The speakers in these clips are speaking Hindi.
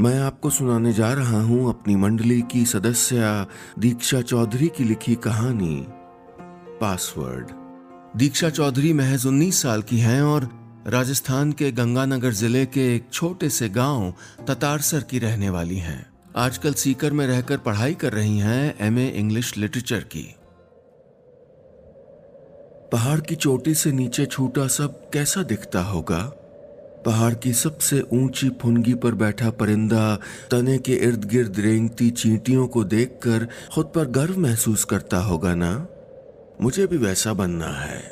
मैं आपको सुनाने जा रहा हूँ अपनी मंडली की सदस्य दीक्षा चौधरी की लिखी कहानी, पासवर्ड। दीक्षा चौधरी महज 19 साल की हैं और राजस्थान के गंगानगर ज़िले के एक छोटे से गाँव ततारसर की रहने वाली हैं। आजकल सीकर में रहकर पढ़ाई कर रही हैं एमए इंग्लिश लिटरेचर की। पहाड़ की चोटी से नीचे छूटा सब कैसा दिखता होगा? पहाड़ की सबसे ऊँची फुनगी पर बैठा परिंदा तने के इर्द गिर्द रेंगती चींटियों को देखकर खुद पर गर्व महसूस करता होगा ना? मुझे भी वैसा बनना है।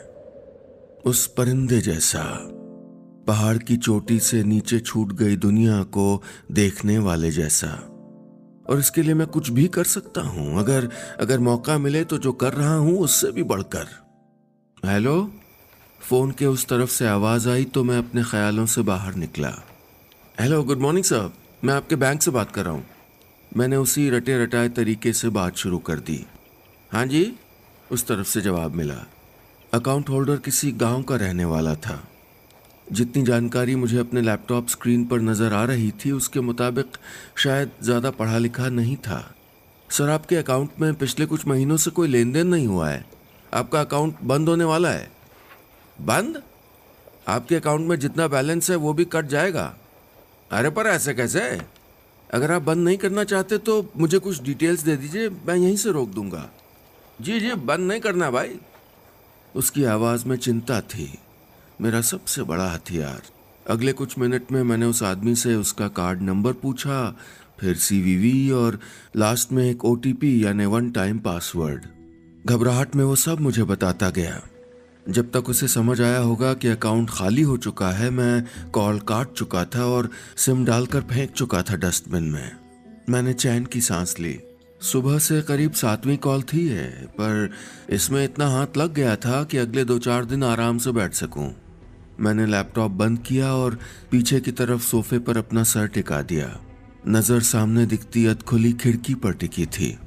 उस परिंदे जैसा। पहाड़ की चोटी से नीचे छूट गई दुनिया को देखने वाले जैसा। और इसके लिए मैं कुछ भी कर सकता हूँ। अगर अगर मौका मिले तो जो कर रहा हूँ उससे भी बढ़कर। हेलो? फ़ोन के उस तरफ़ से आवाज़ आई तो मैं अपने ख्यालों से बाहर निकला। हेलो गुड मॉर्निंग साहब मैं आपके बैंक से बात कर रहा हूँ। मैंने उसी रटे रटाए तरीके से बात शुरू कर दी। हाँ जी? उस तरफ़ से जवाब मिला। अकाउंट होल्डर किसी गाँव का रहने वाला था। जितनी जानकारी मुझे अपने लैपटॉप स्क्रीन पर नज़र आ रही थी, उसके मुताबिक शायद ज़्यादा पढ़ा लिखा नहीं था। सर, आपके अकाउंट में पिछले कुछ महीनों से कोई लेन देन नहीं हुआ है। आपका अकाउंट बंद होने वाला है। बंद? आपके अकाउंट में जितना बैलेंस है, वो भी कट जाएगा। अरे, पर ऐसे कैसे? अगर आप बंद नहीं करना चाहते तो मुझे कुछ डिटेल्स दे दीजिए, मैं यहीं से रोक दूँगा। जी जी, बंद नहीं करना भाई। उसकी आवाज़ में चिंता थी। मेरा सबसे बड़ा हथियार। अगले कुछ मिनट में मैंने उस आदमी से उसका कार्ड नंबर पूछा, फिर सीवीवी और लास्ट में एक ओटीपी यानी वन टाइम पासवर्ड घबराहट में वो सब मुझे बताता गया। जब तक उसे समझ आया होगा कि अकाउंट खाली हो चुका है, मैं कॉल काट चुका था और सिम डालकर फेंक चुका था डस्टबिन में। मैंने चैन की सांस ली। सुबह से करीब सातवीं कॉल थी है पर इसमें इतना हाथ लग गया था कि अगले दो चार दिन आराम से बैठ सकूँ। मैंने लैपटॉप बंद किया और पीछे की तरफ़ सोफे पर अपना सर टिका दिया। नज़र सामने दिखती अधखुली खिड़की पर टिकी थी।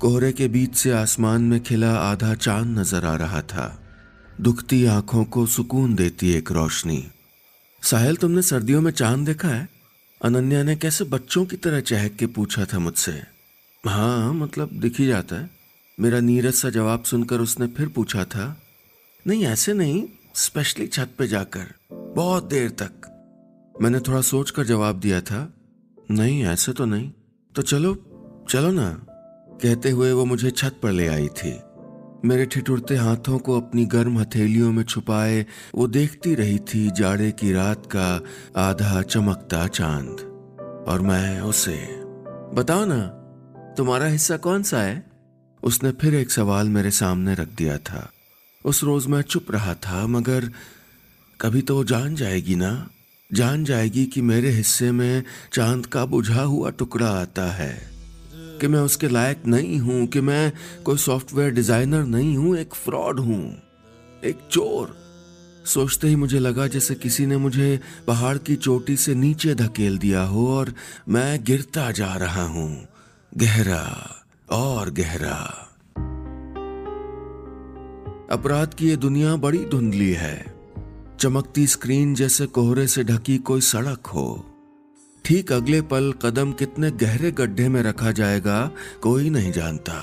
कोहरे के बीच से आसमान में खिला आधा चाँद नज़र आ रहा था। दुखती आँखों को सुकून देती एक रोशनी। साहिल, तुमने सर्दियों में चाँद देखा है? अनन्या ने कैसे बच्चों की तरह चहक के पूछा था मुझसे। हाँ मतलब दिख ही जाता है। मेरा नीरज सा जवाब सुनकर उसने फिर पूछा था, नहीं, ऐसे नहीं स्पेशली छत पे जाकर, बहुत देर तक। मैंने थोड़ा सोच कर जवाब दिया था, नहीं, ऐसे तो नहीं। तो चलो चलो ना। कहते हुए वो मुझे छत पर ले आई थी। मेरे ठिठुरते हाथों को अपनी गर्म हथेलियों में छुपाए, वो देखती रही थी जाड़े की रात का आधा चमकता चाँद। और मैं उसे, बताओ ना, तुम्हारा हिस्सा कौन सा है? उसने फिर एक सवाल मेरे सामने रख दिया था। उस रोज मैं चुप रहा था, मगर कभी तो वो जान जाएगी ना, जान जाएगी कि मेरे हिस्से में चाँद का बुझा हुआ टुकड़ा आता है। कि मैं उसके लायक नहीं हूँ, कि मैं कोई सॉफ्टवेयर डिज़ाइनर नहीं हूँ, एक फ्रॉड हूँ, एक चोर। सोचते ही मुझे लगा जैसे किसी ने मुझे पहाड़ की चोटी से नीचे धकेल दिया हो और मैं गिरता जा रहा हूँ, गहरा और गहरा। अपराध की ये दुनिया बड़ी धुंधली है। चमकती स्क्रीन जैसे कोहरे से ढकी कोई सड़क हो। ठीक अगले पल कदम कितने गहरे गड्ढे में रखा जाएगा, कोई नहीं जानता।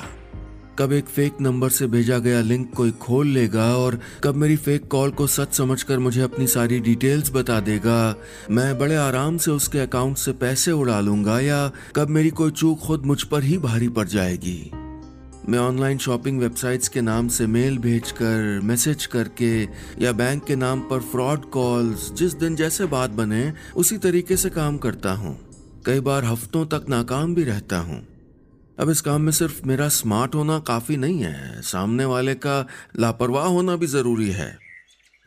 कब एक फेक नंबर से भेजा गया लिंक कोई खोल लेगा और कब मेरी फेक कॉल को सच समझकर मुझे अपनी सारी डिटेल्स बता देगा, मैं बड़े आराम से उसके अकाउंट से पैसे उड़ा लूँगा या कब मेरी कोई चूक खुद मुझ पर ही भारी पड़ जाएगी। मैं ऑनलाइन शॉपिंग वेबसाइट्स के नाम से मेल भेजकर मैसेज करके या बैंक के नाम पर फ्रॉड कॉल्स जिस दिन जैसे बात बने, उसी तरीके से काम करता हूँ। कई बार हफ्तों तक नाकाम भी रहता हूँ। अब इस काम में सिर्फ़ मेरा स्मार्ट होना काफ़ी नहीं है, सामने वाले का लापरवाह होना भी ज़रूरी है।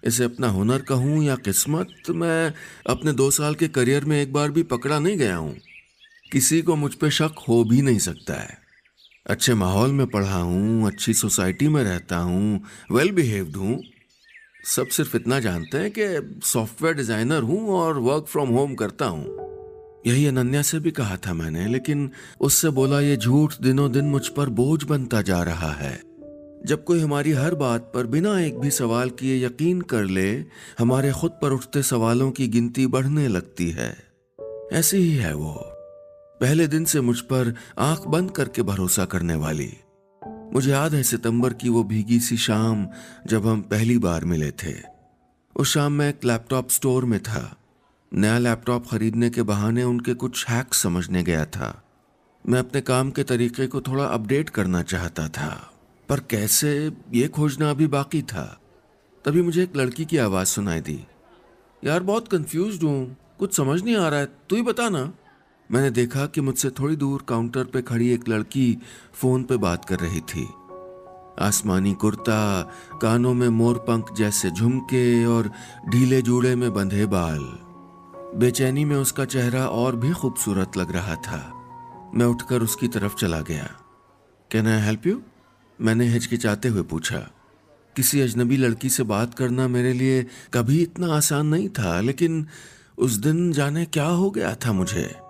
इसे अपना हुनर कहूँ या किस्मत, मैं अपने दो साल के करियर में एक बार भी पकड़ा नहीं गया हूँ। किसी को मुझ पर शक हो भी नहीं सकता है। अच्छे माहौल में पढ़ा हूँ, अच्छी सोसाइटी में रहता हूँ वेल बिहेव्ड हूँ। सब सिर्फ़ इतना जानते हैं कि सॉफ्टवेयर डिज़ाइनर हूँ और वर्क फ्रॉम होम करता हूँ। यही अनन्या से भी कहा था मैंने, लेकिन उससे बोला, ये झूठ दिनों दिन मुझ पर बोझ बनता जा रहा है। जब कोई हमारी हर बात पर बिना एक भी सवाल किए यकीन कर ले, हमारे खुद पर उठते सवालों की गिनती बढ़ने लगती है। ऐसी ही है वो। पहले दिन से मुझ पर आँख बंद करके भरोसा करने वाली। मुझे याद है सितंबर की वो भीगी सी शाम जब हम पहली बार मिले थे। उस शाम मैं एक लैपटॉप स्टोर में था। नया लैपटॉप खरीदने के बहाने उनके कुछ हैक समझने गया था। मैं अपने काम के तरीके को थोड़ा अपडेट करना चाहता था। पर कैसे, ये खोजना अभी बाकी था। तभी मुझे एक लड़की की आवाज़ सुनाई दी। यार, बहुत कंफ्यूज हूँ। कुछ समझ नहीं आ रहा है। तू ही बता ना। मैंने देखा कि मुझसे थोड़ी दूर काउंटर पे खड़ी एक लड़की फ़ोन पे बात कर रही थी। आसमानी कुर्ता, कानों में मोर पंख जैसे झुमके और ढीले जूड़े में बंधे बाल। बेचैनी में उसका चेहरा और भी खूबसूरत लग रहा था। मैं उठकर उसकी तरफ़ चला गया। कैन आई हेल्प यू मैंने हिचकिचाते हुए पूछा। किसी अजनबी लड़की से बात करना मेरे लिए कभी इतना आसान नहीं था, लेकिन उस दिन जाने क्या हो गया था मुझे?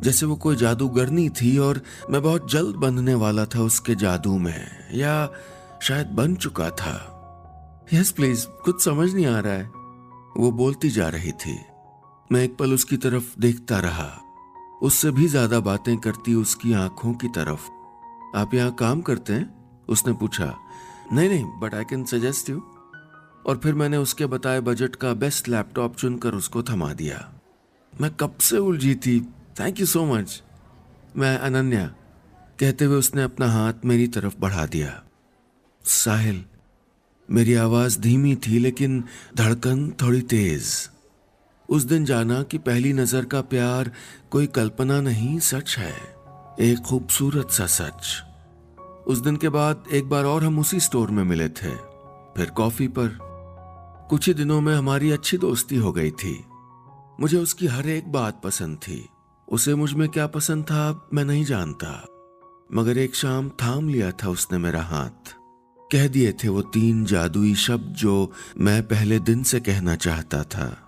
जैसे वो कोई जादूगरनी थी और मैं बहुत जल्द बनने वाला था उसके जादू में, या शायद बन चुका था। यस प्लीज़ कुछ समझ नहीं आ रहा है। वो बोलती जा रही थी। मैं एक पल उसकी तरफ़ देखता रहा। उससे भी ज़्यादा बातें करती उसकी आँखों की तरफ़। आप यहाँ काम करते हैं? उसने पूछा। नहीं नहीं but I can suggest you और फिर मैंने उसके बताए बजट का बेस्ट लैपटॉप चुनकर उसको थमा दिया। मैं कब से उलझी थी? थैंक यू सो मच मैं अनन्या, कहते हुए उसने अपना हाथ मेरी तरफ़ बढ़ा दिया। साहिल, मेरी आवाज़ धीमी थी लेकिन धड़कन थोड़ी तेज। उस दिन जाना कि पहली नज़र का प्यार कोई कल्पना नहीं, सच है। एक खूबसूरत सा सच। उस दिन के बाद एक बार और हम उसी स्टोर में मिले थे। फिर कॉफ़ी पर कुछ ही दिनों में हमारी अच्छी दोस्ती हो गई थी। मुझे उसकी हर एक बात पसंद थी। उसे मुझमें क्या पसंद था, मैं नहीं जानता। मगर एक शाम थाम लिया था उसने मेरा हाथ। कह दिए थे वो तीन जादुई शब्द जो मैं पहले दिन से कहना चाहता था।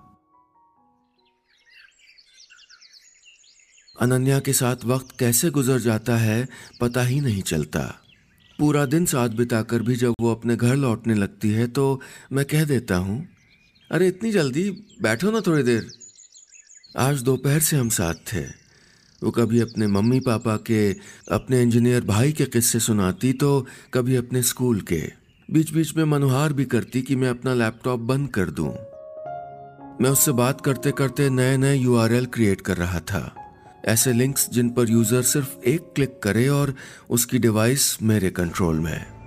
अनन्या के साथ वक्त कैसे गुजर जाता है, पता ही नहीं चलता। पूरा दिन साथ बिताकर भी जब वो अपने घर लौटने लगती है तो मैं कह देता हूँ, अरे, इतनी जल्दी? बैठो ना थोड़ी देर। आज दोपहर से हम साथ थे। वो कभी अपने मम्मी पापा के, अपने इंजीनियर भाई के किस्से सुनाती तो कभी अपने स्कूल के। बीच बीच में मनोहार भी करती कि मैं अपना लैपटॉप बंद कर दूँ। मैं उससे बात करते करते नए नए यू क्रिएट कर रहा था। ऐसे लिंक्स जिन पर यूज़र सिर्फ़ एक क्लिक करे और उसकी डिवाइस मेरे कंट्रोल में।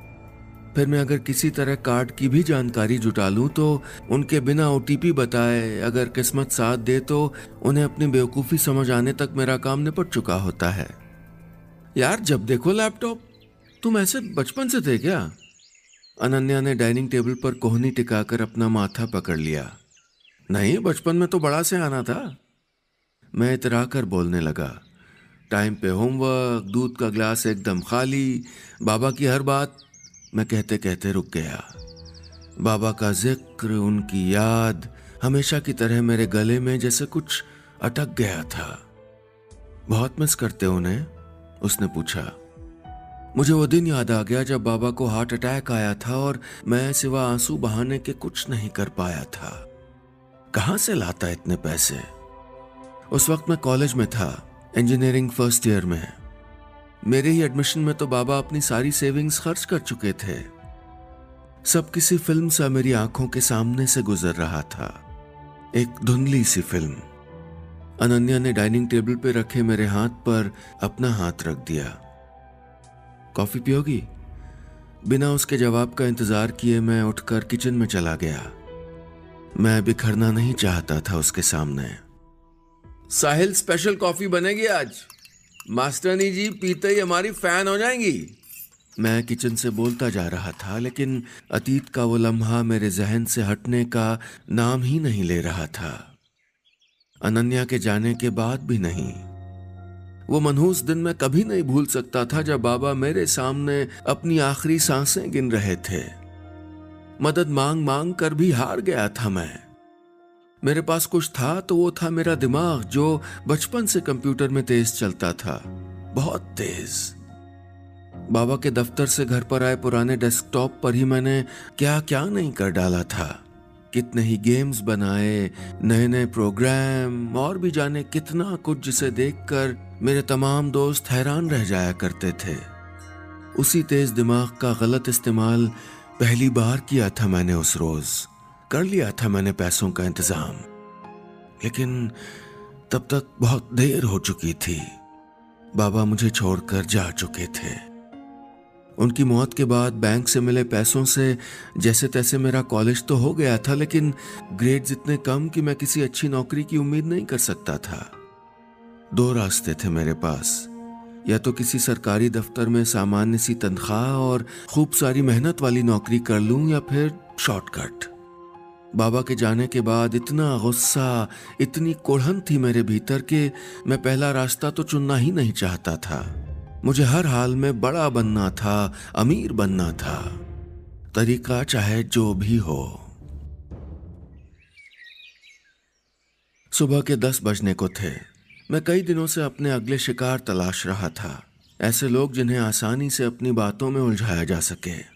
फिर मैं अगर किसी तरह कार्ड की भी जानकारी जुटा लूँ तो उनके बिना ओटीपी बताए, अगर किस्मत साथ दे तो उन्हें अपनी बेवकूफ़ी समझ आने तक मेरा काम निपट चुका होता है। यार, जब देखो लैपटॉप, तुम ऐसे बचपन से थे क्या? अनन्या ने डाइनिंग टेबल पर कोहनी टिकाकर अपना माथा पकड़ लिया। नहीं, बचपन में तो बड़ा से आना था। मैं इतरा कर बोलने लगा। टाइम पे होमवर्क, दूध का ग्लास एकदम खाली, बाबा की हर बात मैं कहते कहते रुक गया। बाबा का ज़िक्र, उनकी याद हमेशा की तरह मेरे गले में जैसे कुछ अटक गया था। बहुत मिस करते उन्हें, उसने पूछा। मुझे वो दिन याद आ गया जब बाबा को हार्ट अटैक आया था और मैं सिवा आँसू बहाने के कुछ नहीं कर पाया था। कहाँ से लाता इतने पैसे? उस वक्त मैं कॉलेज में था, इंजीनियरिंग फ़र्स्ट ईयर में। मेरे ही एडमिशन में तो बाबा अपनी सारी सेविंग्स खर्च कर चुके थे। सब किसी फ़िल्म सा मेरी आँखों के सामने से गुजर रहा था। एक धुंधली सी फ़िल्म अनन्या ने डाइनिंग टेबल पे रखे मेरे हाथ पर अपना हाथ रख दिया। कॉफ़ी पियोगी? बिना उसके जवाब का इंतज़ार किए मैं उठकर किचन में चला गया। मैं बिखरना नहीं चाहता था उसके सामने। साहिल स्पेशल कॉफ़ी बनेगी आज? मास्टरनी जी, पीते ही हमारी फ़ैन हो जाएँगी। मैं किचन से बोलता जा रहा था, लेकिन अतीत का वो लम्हा मेरे जहन से हटने का नाम ही नहीं ले रहा था। अनन्या के जाने के बाद भी नहीं। वो मनहूस दिन मैं कभी नहीं भूल सकता था जब बाबा मेरे सामने अपनी आखिरी साँसें गिन रहे थे। मदद मांग मांग कर भी हार गया था मैं। मेरे पास कुछ था तो वो था मेरा दिमाग, जो बचपन से कंप्यूटर में तेज चलता था। बहुत तेज। बाबा के दफ्तर से घर पर आए पुराने डेस्कटॉप पर ही मैंने क्या क्या नहीं कर डाला था। कितने ही गेम्स बनाए नए नए प्रोग्राम, और भी जाने कितना कुछ जिसे देखकर मेरे तमाम दोस्त हैरान रह जाया करते थे। उसी तेज दिमाग का गलत इस्तेमाल पहली बार किया था मैंने उस रोज। कर लिया था मैंने पैसों का इंतज़ाम। लेकिन तब तक बहुत देर हो चुकी थी। बाबा मुझे छोड़कर जा चुके थे। उनकी मौत के बाद बैंक से मिले पैसों से जैसे तैसे मेरा कॉलेज तो हो गया था, लेकिन ग्रेड्स इतने कम कि मैं किसी अच्छी नौकरी की उम्मीद नहीं कर सकता था। दो रास्ते थे मेरे पास। या तो किसी सरकारी दफ्तर में सामान्य सी तनख्वाह और खूब सारी मेहनत वाली नौकरी कर लूँ या फिर शॉर्टकट बाबा के जाने के बाद इतना गुस्सा, इतनी कोढ़न थी मेरे भीतर कि मैं पहला रास्ता तो चुनना ही नहीं चाहता था। मुझे हर हाल में बड़ा बनना था, अमीर बनना था। तरीका चाहे जो भी हो। सुबह के दस बजने को थे। मैं कई दिनों से अपने अगले शिकार तलाश रहा था। ऐसे लोग जिन्हें आसानी से अपनी बातों में उलझाया जा सके।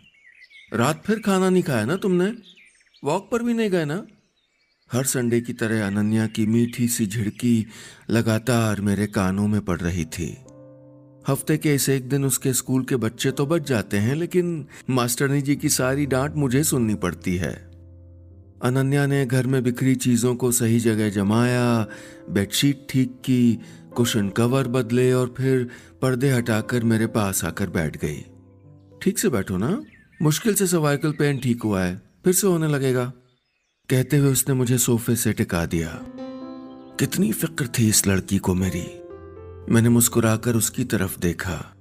रात फिर खाना नहीं खाया ना तुमने? वॉक पर भी नहीं गए ना? हर संडे की तरह अनन्या की मीठी सी झिड़की लगातार मेरे कानों में पड़ रही थी। हफ़्ते के इस एक दिन उसके स्कूल के बच्चे तो बच जाते हैं, लेकिन मास्टरनी जी की सारी डांट मुझे सुननी पड़ती है। अनन्या ने घर में बिखरी चीज़ों को सही जगह जमाया, बेडशीट ठीक की, कुशन कवर बदले और फिर पर्दे हटाकर मेरे पास आकर बैठ गई। ठीक से बैठो ना? मुश्किल से सर्वाइकल पेन ठीक हुआ है। फिर से होने लगेगा। कहते हुए उसने मुझे सोफे से टिका दिया। कितनी फ़िक्र थी इस लड़की को मेरी। मैंने मुस्कुराकर उसकी तरफ़ देखा।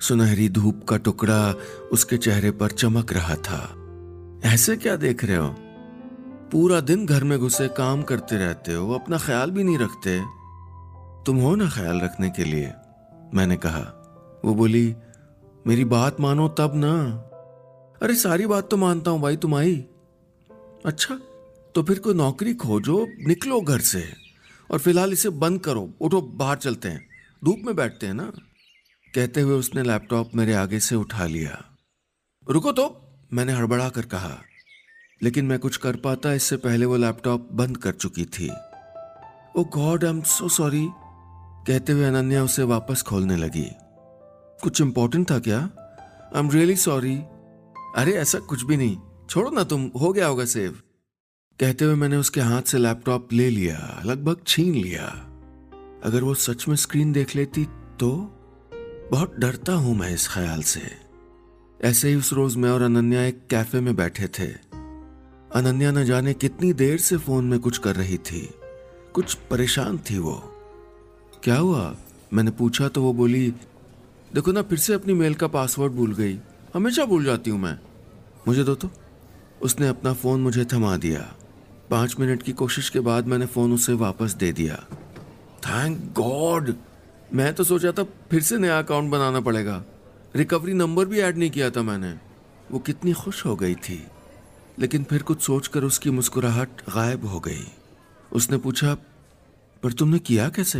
सुनहरी धूप का टुकड़ा उसके चेहरे पर चमक रहा था। ऐसे क्या देख रहे हो? पूरा दिन घर में घुसे काम करते रहते हो, अपना ख्याल भी नहीं रखते। तुम हो ना ख्याल रखने के लिए, मैंने कहा। वो बोली, मेरी बात मानो तब ना। अरे, सारी बात तो मानता हूँ भाई तुम आई अच्छा तो फिर कोई नौकरी खोजो, निकलो घर से और फ़िलहाल इसे बंद करो, उठो, बाहर चलते हैं। धूप में बैठते हैं ना? कहते हुए उसने लैपटॉप मेरे आगे से उठा लिया। रुको तो मैंने हड़बड़ा कर कहा, लेकिन मैं कुछ कर पाता, इससे पहले वो लैपटॉप बंद कर चुकी थी। ओ God, I am so sorry. कहते हुए अनन्या उसे वापस खोलने लगी। कुछ इंपॉर्टेंट था क्या? I am really sorry. अरे, ऐसा कुछ भी नहीं। छोड़ो ना, तुम हो गया होगा सेव। कहते हुए मैंने उसके हाथ से लैपटॉप ले लिया, लगभग छीन लिया। अगर वो सच में स्क्रीन देख लेती तो? बहुत डरता हूँ मैं इस ख्याल से। ऐसे ही उस रोज मैं और अनन्या एक कैफ़े में बैठे थे। अनन्या न जाने कितनी देर से फ़ोन में कुछ कर रही थी। कुछ परेशान थी वो। क्या हुआ? मैंने पूछा तो वो बोली, देखो ना, फिर से अपनी मेल का पासवर्ड भूल गई। हमेशा भूल जाती हूँ मैं। मुझे दो तो। उसने अपना फ़ोन मुझे थमा दिया। पाँच मिनट की कोशिश के बाद मैंने फ़ोन उसे वापस दे दिया। Thank God! मैं तो सोचा था फिर से नया अकाउंट बनाना पड़ेगा। रिकवरी नंबर भी ऐड नहीं किया था मैंने। वो कितनी खुश हो गई थी। लेकिन फिर कुछ सोचकर उसकी मुस्कुराहट गायब हो गई। उसने पूछा, पर तुमने किया कैसे?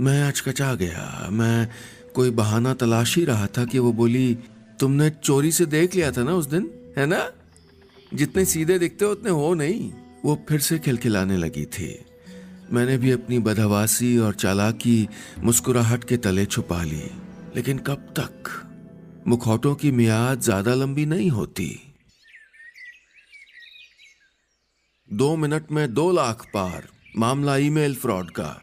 मैं अचकचा गया। मैं कोई बहाना तलाश ही रहा था कि वो बोली तुमने चोरी से देख लिया था ना उस दिन, है ना? जितने सीधे दिखते हो उतने हो नहीं। वो फिर से खिलखिलाने लगी थी। मैंने भी अपनी बदहवासी और चालाकी मुस्कुराहट के तले छुपा ली। लेकिन कब तक? मुखौटों की मियाद ज़्यादा लंबी नहीं होती। दो मिनट में दो लाख पार, मामला ईमेल फ्रॉड का।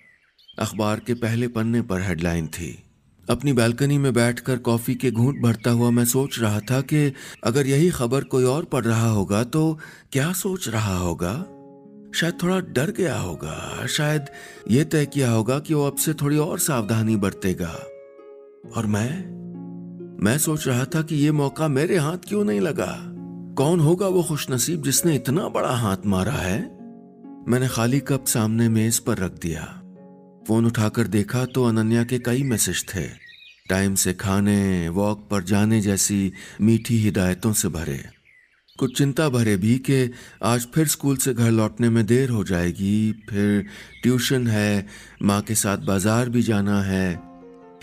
अखबार के पहले पन्ने पर हेडलाइन थी। अपनी बैल्कनी में बैठकर कॉफ़ी के घूंट भरता हुआ मैं सोच रहा था कि अगर यही खबर कोई और पढ़ रहा होगा तो क्या सोच रहा होगा? शायद थोड़ा डर गया होगा। शायद ये तय किया होगा कि वो अब से थोड़ी और सावधानी बरतेगा। और मैं? मैं सोच रहा था कि ये मौका मेरे हाथ क्यों नहीं लगा? कौन होगा वो खुशनसीब जिसने इतना बड़ा हाथ मारा है? मैंने खाली कप सामने मेज पर रख दिया। फ़ोन उठाकर देखा तो अनन्या के कई मैसेज थे। टाइम से खाने, वॉक पर जाने जैसी मीठी हिदायतों से भरे। कुछ चिंता भरे भी कि आज फिर स्कूल से घर लौटने में देर हो जाएगी, फिर ट्यूशन है, माँ के साथ बाज़ार भी जाना है।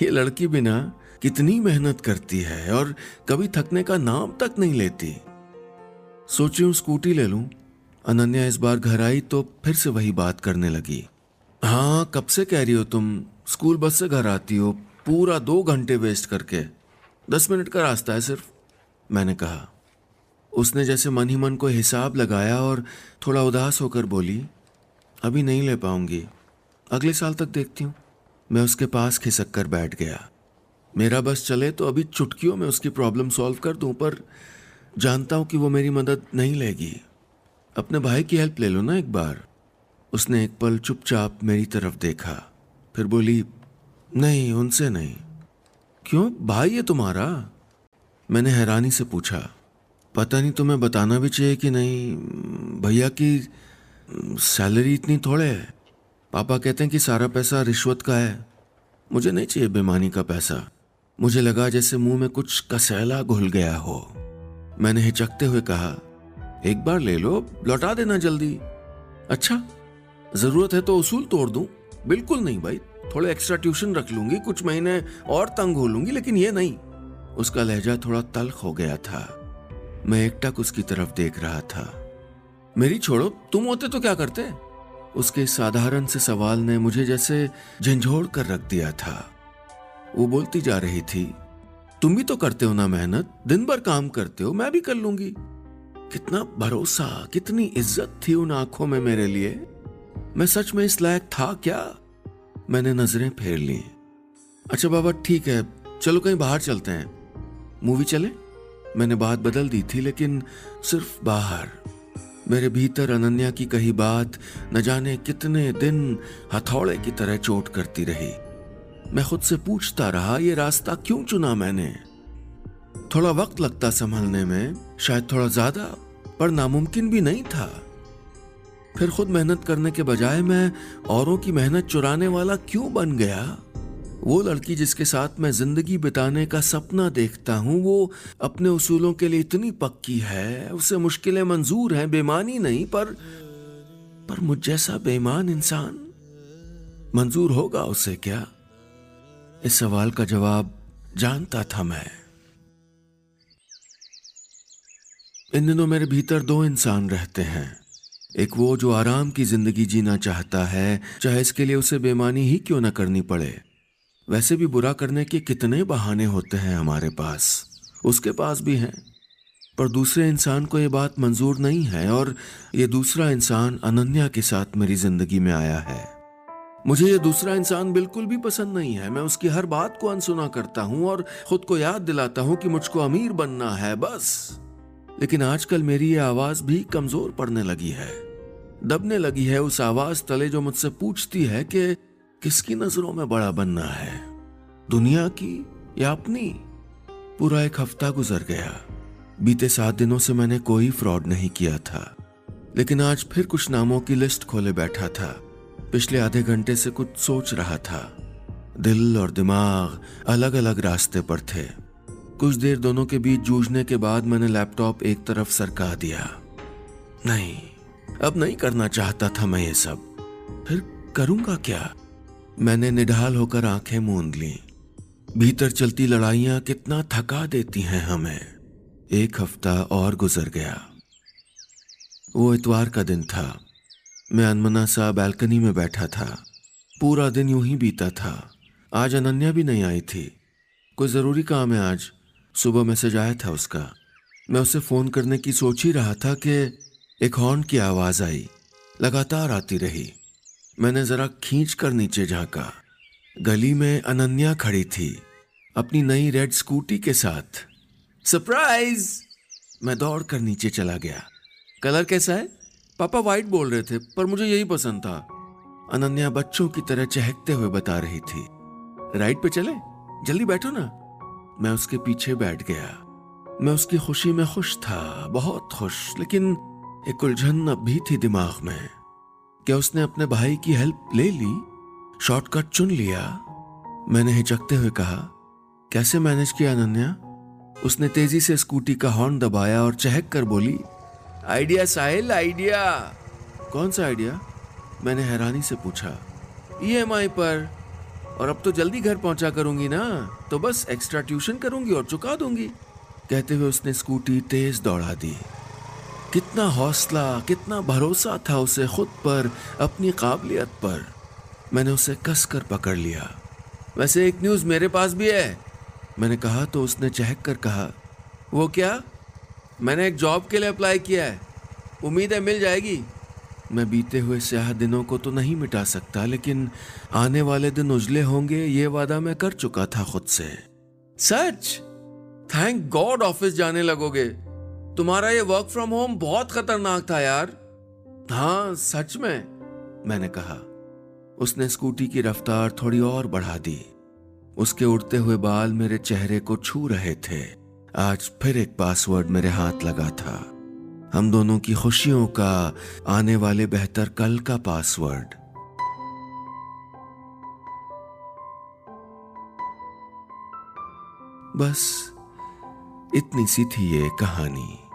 ये लड़की बिना कितनी मेहनत करती है और कभी थकने का नाम तक नहीं लेती। सोची हूँ स्कूटी ले लूँ। अनन्या इस बार घर आई तो फिर से वही बात करने लगी। हाँ कब से कह रही हो तुम? स्कूल बस से घर आती हो, पूरा दो घंटे वेस्ट करके। दस मिनट का रास्ता है सिर्फ़, मैंने कहा। उसने जैसे मन ही मन को हिसाब लगाया और थोड़ा उदास होकर बोली, अभी नहीं ले पाऊँगी। अगले साल तक देखती हूँ। मैं उसके पास खिसक कर बैठ गया। मेरा बस चले तो अभी चुटकियों में उसकी प्रॉब्लम सॉल्व कर दूँ, पर जानता हूँ कि वो मेरी मदद नहीं लेगी। अपने भाई की हेल्प ले लो ना एक बार। उसने एक पल चुपचाप मेरी तरफ़ देखा। फिर बोली, नहीं, उनसे नहीं। क्यों? भाई है तुम्हारा? मैंने हैरानी से पूछा। पता नहीं तुम्हें बताना भी चाहिए कि नहीं? भैया की सैलरी इतनी थोड़े है। पापा कहते हैं कि सारा पैसा रिश्वत का है। मुझे नहीं चाहिए बेमानी का पैसा। मुझे लगा जैसे मुँह में कुछ कसैला घुल गया हो। मैंने हिचकते हुए कहा, एक बार ले लो, लौटा देना जल्दी। अच्छा ज़रूरत है तो उसूल तोड़ दूँ। बिल्कुल नहीं भाई। थोड़े एक्स्ट्रा ट्यूशन रख लूँगी, कुछ महीने और तंग हो लूँगी, लेकिन ये नहीं। उसका लहजा थोड़ा तल्ख हो गया था। मैं एकटक उसकी तरफ़ देख रहा था। मेरी छोड़ो, तुम होते तो क्या करते? उसके साधारण से सवाल ने मुझे जैसे झंझोड़ कर रख दिया था। वो बोलती जा रही थी, तुम भी तो करते हो ना मेहनत, दिन भर काम करते हो, मैं भी कर लूँगी। कितना भरोसा, कितनी इज़्ज़त थी उन आँखों में मेरे लिए। मैं सच में इस लायक था क्या? मैंने नज़रें फेर ली। अच्छा बाबा, ठीक है, चलो कहीं बाहर चलते हैं। मूवी चले? मैंने बात बदल दी थी, लेकिन सिर्फ़ बाहर। मेरे भीतर अनन्या की कही बात न जाने कितने दिन हथौड़े की तरह चोट करती रही। मैं खुद से पूछता रहा, ये रास्ता क्यों चुना मैंने? थोड़ा वक्त लगता संभलने में, शायद थोड़ा ज़्यादा, पर नामुमकिन भी नहीं था। फिर खुद मेहनत करने के बजाय मैं औरों की मेहनत चुराने वाला क्यों बन गया? वो लड़की जिसके साथ मैं ज़िंदगी बिताने का सपना देखता हूँ, वो अपने उसूलों के लिए इतनी पक्की है, उसे मुश्किलें मंजूर हैं, बेमानी नहीं, पर पर मुझ जैसा बेईमान इंसान मंजूर होगा उसे क्या? इस सवाल का जवाब जानता था मैं। इन दिनों मेरे भीतर दो इंसान रहते हैं। एक वो जो आराम की ज़िंदगी जीना चाहता है, चाहे इसके लिए उसे बेमानी ही क्यों ना करनी पड़े। वैसे भी बुरा करने के कितने बहाने होते हैं हमारे पास। उसके पास भी हैं। पर दूसरे इंसान को ये बात मंजूर नहीं है और ये दूसरा इंसान अनन्या के साथ मेरी ज़िंदगी में आया है। मुझे ये दूसरा इंसान बिल्कुल भी पसंद नहीं है। मैं उसकी हर बात को अनसुना करता हूँ और खुद को याद दिलाता हूँ कि मुझको अमीर बनना है, बस। लेकिन आजकल मेरी ये आवाज़ भी कमज़ोर पड़ने लगी है। दबने लगी है उस आवाज़ तले जो मुझसे पूछती है कि किसकी नज़रों में बड़ा बनना है। दुनिया की या अपनी? पूरा एक हफ़्ता गुजर गया। बीते सात दिनों से मैंने कोई फ्रॉड नहीं किया था। लेकिन आज फिर कुछ नामों की लिस्ट खोले बैठा था। पिछले आधे घंटे से कुछ सोच रहा था। दिल और दिमाग अलग अलग रास्ते पर थे। कुछ देर दोनों के बीच जूझने के बाद मैंने लैपटॉप एक तरफ़ सरका दिया। नहीं, अब नहीं करना चाहता था मैं ये सब। फिर करूँगा क्या? मैंने निढाल होकर आँखें मूंद ली। भीतर चलती लड़ाइयाँ कितना थका देती हैं हमें। एक हफ़्ता और गुजर गया। वो इतवार का दिन था। मैं अनमना सा बैल्कनी में बैठा था। पूरा दिन यूँ ही बीता था। आज अनन्या भी नहीं आई थी। कोई ज़रूरी काम है आज? सुबह मैसेज आया था उसका। मैं उसे फ़ोन करने की सोच ही रहा था कि एक हॉर्न की आवाज़ आई। लगातार आती रही। मैंने जरा खींच कर नीचे झांका। गली में अनन्या खड़ी थी, अपनी नई रेड स्कूटी के साथ। सरप्राइज़! मैं दौड़ कर नीचे चला गया। कलर कैसा है? पापा वाइट बोल रहे थे, पर मुझे यही पसंद था। अनन्या बच्चों की तरह चहकते हुए बता रही थी। राइड पे चले? जल्दी बैठो ना। मैं उसके पीछे बैठ गया। मैं उसकी खुशी में खुश था, बहुत खुश, लेकिन एक उलझन अब भी थी दिमाग में क्या उसने अपने भाई की हेल्प ले ली, शॉर्टकट चुन लिया। मैंने हिचकते हुए कहा, कैसे मैनेज किया अनन्या? उसने तेज़ी से स्कूटी का हॉर्न दबाया और चहक कर बोली, आइडिया साहिल, आइडिया! कौन सा आइडिया? मैंने हैरानी से पूछा ईएमआई पर। और अब तो जल्दी घर पहुँचा करूँगी ना। तो बस एक्स्ट्रा ट्यूशन करूँगी और चुका दूँगी। कहते हुए उसने स्कूटी तेज दौड़ा दी। कितना हौसला, कितना भरोसा था उसे खुद पर, अपनी काबिलियत पर। मैंने उसे कस कर पकड़ लिया। वैसे एक न्यूज़ मेरे पास भी है। मैंने कहा तो उसने चहक कर कहा, वो क्या? मैंने एक जॉब के लिए अप्लाई किया है। उम्मीद है मिल जाएगी? मैं बीते हुए स्याह दिनों को तो नहीं मिटा सकता, लेकिन आने वाले दिन उजले होंगे, ये वादा मैं कर चुका था खुद से। सच? थैंक गॉड ऑफ़िस जाने लगोगे। तुम्हारा ये वर्क फ्रॉम होम बहुत खतरनाक था यार। हाँ सच में, मैंने कहा। उसने स्कूटी की रफ्तार थोड़ी और बढ़ा दी। उसके उड़ते हुए बाल मेरे चेहरे को छू रहे थे। आज फिर एक पासवर्ड मेरे हाथ लगा था। हम दोनों की खुशियों का आने वाले बेहतर कल का पासवर्ड। बस, इतनी सी थी ये कहानी।